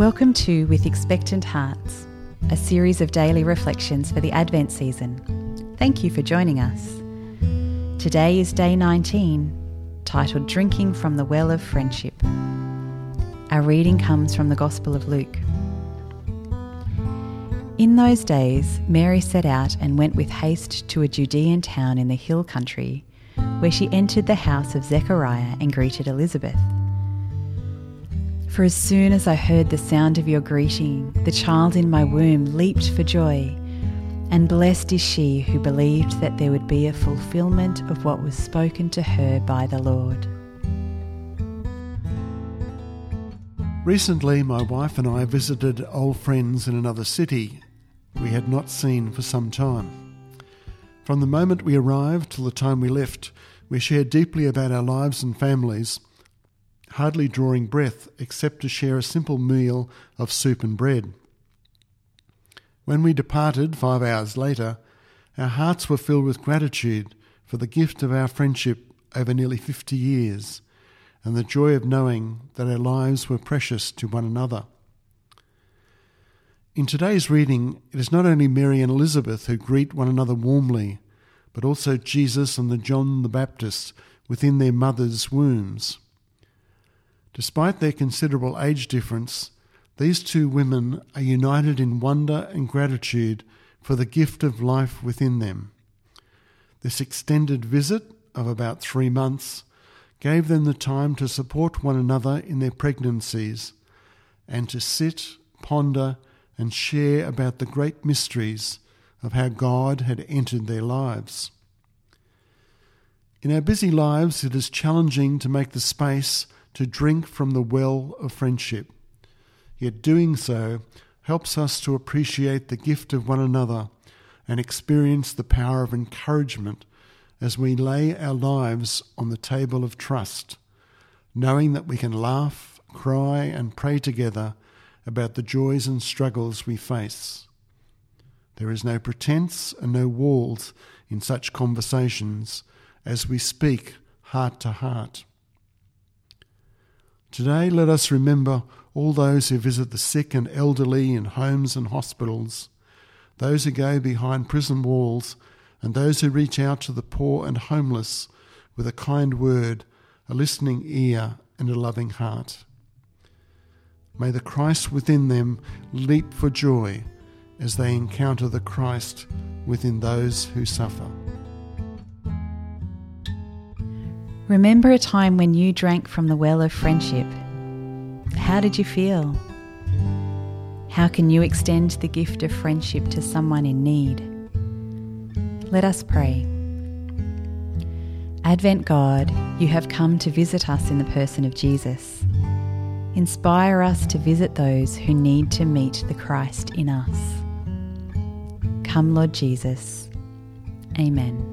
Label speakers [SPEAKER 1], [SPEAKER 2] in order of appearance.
[SPEAKER 1] Welcome to With Expectant Hearts, a series of daily reflections for the Advent season. Thank you for joining us. Today is day 19, titled Drinking from the Well of Friendship. Our reading comes from the Gospel of Luke. In those days, Mary set out and went with haste to a Judean town in the hill country, where she entered the house of Zechariah and greeted Elizabeth. For as soon as I heard the sound of your greeting, the child in my womb leaped for joy. And blessed is she who believed that there would be a fulfillment of what was spoken to her by the Lord.
[SPEAKER 2] Recently, my wife and I visited old friends in another city we had not seen for some time. From the moment we arrived till the time we left, we shared deeply about our lives and families hardly drawing breath except to share a simple meal of soup and bread. When we departed five hours later, our hearts were filled with gratitude for the gift of our friendship over nearly 50 years and the joy of knowing that our lives were precious to one another. In today's reading, it is not only Mary and Elizabeth who greet one another warmly, but also Jesus and the John the Baptist within their mothers' wombs. Despite their considerable age difference, these two women are united in wonder and gratitude for the gift of life within them. This extended visit of about three months gave them the time to support one another in their pregnancies and to sit, ponder, and share about the great mysteries of how God had entered their lives. In our busy lives, it is challenging to make the space to drink from the well of friendship. Yet doing so helps us to appreciate the gift of one another and experience the power of encouragement as we lay our lives on the table of trust, knowing that we can laugh, cry, and pray together about the joys and struggles we face. There is no pretense and no walls in such conversations as we speak heart to heart. Today, let us remember all those who visit the sick and elderly in homes and hospitals, those who go behind prison walls, and those who reach out to the poor and homeless with a kind word, a listening ear, and a loving heart. May the Christ within them leap for joy as they encounter the Christ within those who suffer.
[SPEAKER 1] Remember a time when you drank from the well of friendship. How did you feel? How can you extend the gift of friendship to someone in need? Let us pray. Advent God, you have come to visit us in the person of Jesus. Inspire us to visit those who need to meet the Christ in us. Come, Lord Jesus. Amen.